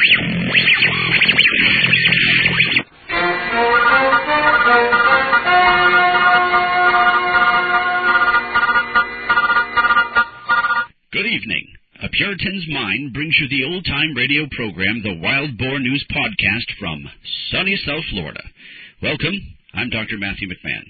Good evening. A Puritan's Mind brings you the old time radio program, the Wild Boar News Podcast from sunny South Florida. Welcome. I'm Dr. Matthew McMahon.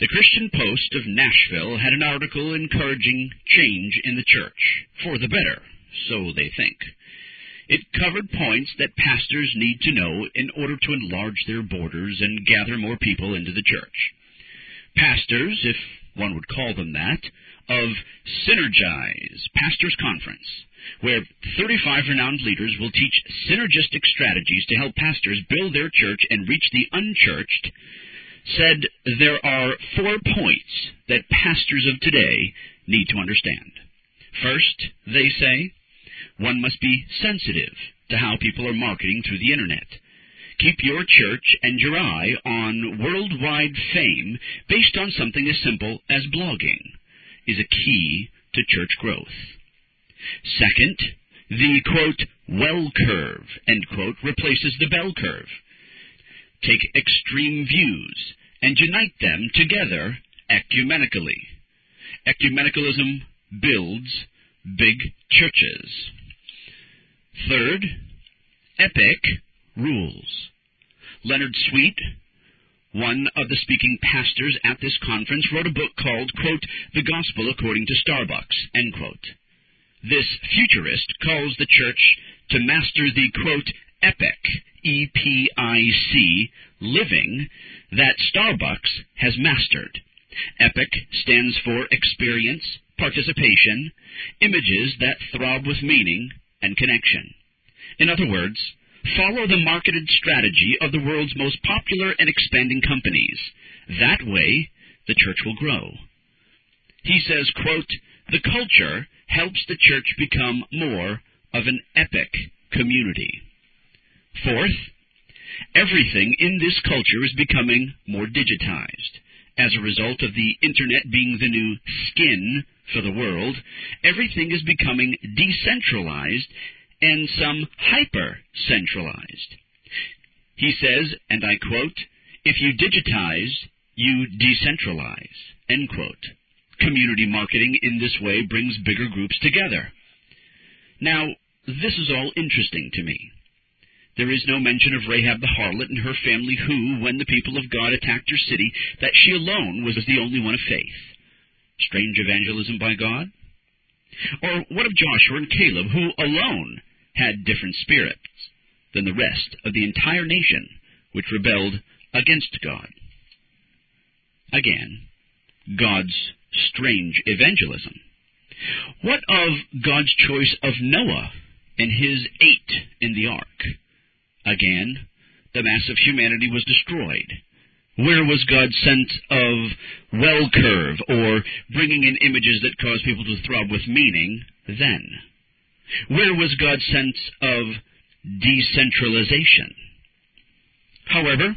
The Christian Post of Nashville had an article encouraging change in the church, for the better, so they think. It covered points that pastors need to know in order to enlarge their borders and gather more people into the church. Pastors, if one would call them that, of Synergize Pastors Conference, where 35 renowned leaders will teach synergistic strategies to help pastors build their church and reach the unchurched, said there are four points that pastors of today need to understand. First, they say, one must be sensitive to how people are marketing through the internet. Keep your church and your eye on worldwide fame based on something as simple as blogging is a key to church growth. Second, the quote, well curve, end quote, replaces the bell curve. Take extreme views and unite them together ecumenically. Ecumenicalism builds big churches. Third, epic rules. Leonard Sweet, one of the speaking pastors at this conference, wrote a book called, quote, The Gospel According to Starbucks, end quote. This futurist calls the church to master the, quote, epic, E-P-I-C, living that Starbucks has mastered. EPIC stands for experience, participation, images that throb with meaning and connection. In other words, follow the marketed strategy of the world's most popular and expanding companies. That way, the church will grow. He says, quote, the culture helps the church become more of an epic community. Fourth, everything in this culture is becoming more digitized. As a result of the internet being the new skin for the world, everything is becoming decentralized and some hyper centralized. He says, and I quote, if you digitize, you decentralize. End quote. Community marketing in this way brings bigger groups together. Now, this is all interesting to me. There is no mention of Rahab the harlot and her family who, when the people of God attacked her city, that she alone was the only one of faith. Strange evangelism by God? Or what of Joshua and Caleb, who alone had different spirits than the rest of the entire nation, which rebelled against God? Again, God's strange evangelism. What of God's choice of Noah and his eight in the ark? Again, the mass of humanity was destroyed. Where was God's sense of well curve or bringing in images that cause people to throb with meaning then? Where was God's sense of decentralization? However,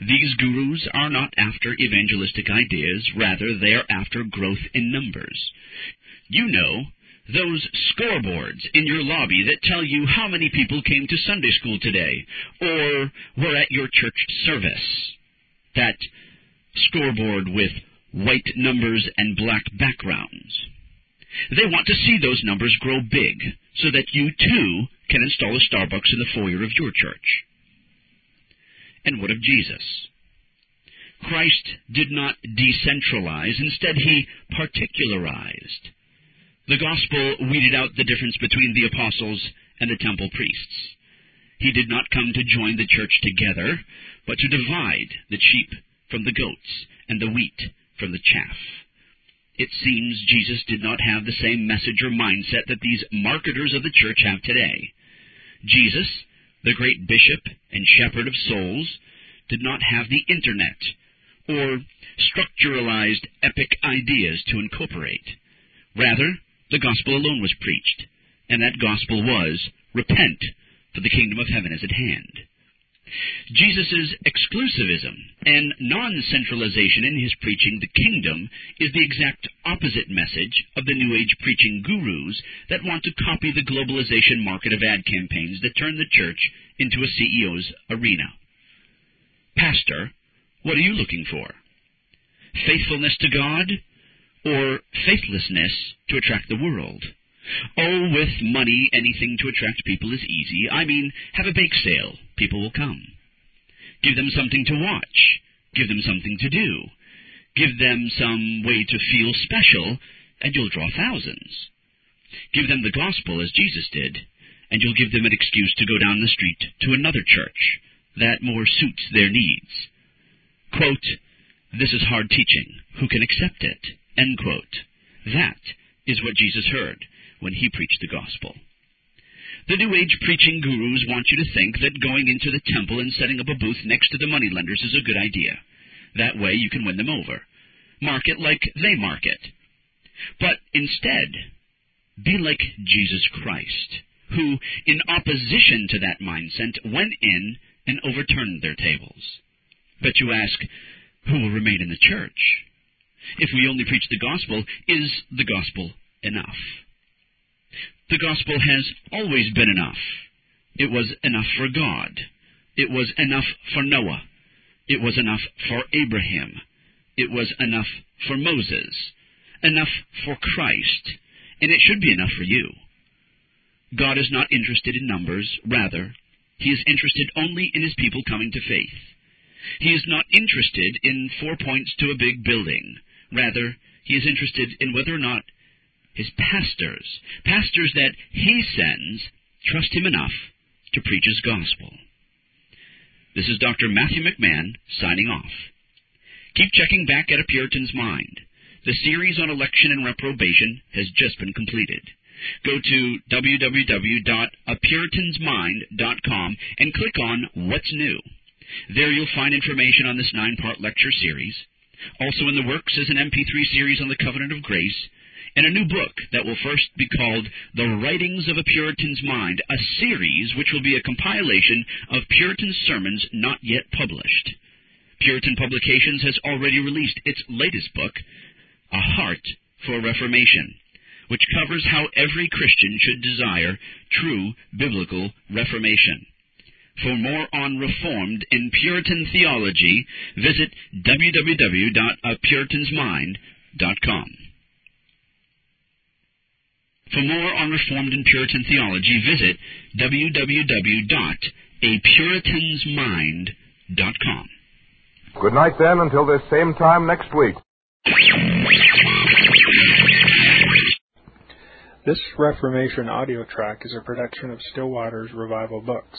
these gurus are not after evangelistic ideas, rather, they are after growth in numbers. You know those scoreboards in your lobby that tell you how many people came to Sunday school today or were at your church service. That scoreboard with white numbers and black backgrounds. They want to see those numbers grow big so that you too can install a Starbucks in the foyer of your church. And what of Jesus? Christ did not decentralize, instead, he particularized. The gospel weeded out the difference between the apostles and the temple priests. He did not come to join the church together, but to divide the sheep from the goats and the wheat from the chaff. It seems Jesus did not have the same message or mindset that these marketers of the church have today. Jesus, the great bishop and shepherd of souls, did not have the internet or structuralized epic ideas to incorporate. Rather, the gospel alone was preached, and that gospel was, Repent, for the kingdom of heaven is at hand. Jesus' exclusivism and non-centralization in his preaching the kingdom is the exact opposite message of the New Age preaching gurus that want to copy the globalization market of ad campaigns that turn the church into a CEO's arena. Pastor, what are you looking for? Faithfulness to God or faithlessness to attract the world? Oh, with money, anything to attract people is easy. I mean, have a bake sale. People will come. Give them something to watch. Give them something to do. Give them some way to feel special, and you'll draw thousands. Give them the gospel as Jesus did, and you'll give them an excuse to go down the street to another church that more suits their needs. Quote, this is hard teaching. Who can accept it? End quote. That is what Jesus heard when he preached the gospel. The New Age preaching gurus want you to think that going into the temple and setting up a booth next to the moneylenders is a good idea. That way you can win them over. Market like they market. But instead, be like Jesus Christ, who, in opposition to that mindset, went in and overturned their tables. But you ask, who will remain in the church? If we only preach the gospel, is the gospel enough? The gospel has always been enough. It was enough for God. It was enough for Noah. It was enough for Abraham. It was enough for Moses. Enough for Christ. And it should be enough for you. God is not interested in numbers. Rather, He is interested only in His people coming to faith. He is not interested in four points to a big building. Rather, He is interested in whether or not his pastors, pastors that he sends, trust him enough to preach his gospel. This is Dr. Matthew McMahon signing off. Keep checking back at A Puritan's Mind. The series on election and reprobation has just been completed. Go to www.apuritansmind.com and click on What's New. There you'll find information on this nine part lecture series. Also in the works is an MP3 series on the Covenant of Grace and a new book that will first be called The Writings of a Puritan's Mind, a series which will be a compilation of Puritan sermons not yet published. Puritan Publications has already released its latest book, A Heart for Reformation, which covers how every Christian should desire true biblical reformation. For more on Reformed and Puritan theology, visit www.apuritansmind.com. For more on Reformed and Puritan theology, visit www.apuritansmind.com. Good night, then, until this same time next week. This Reformation audio track is a production of Still Waters Revival Books.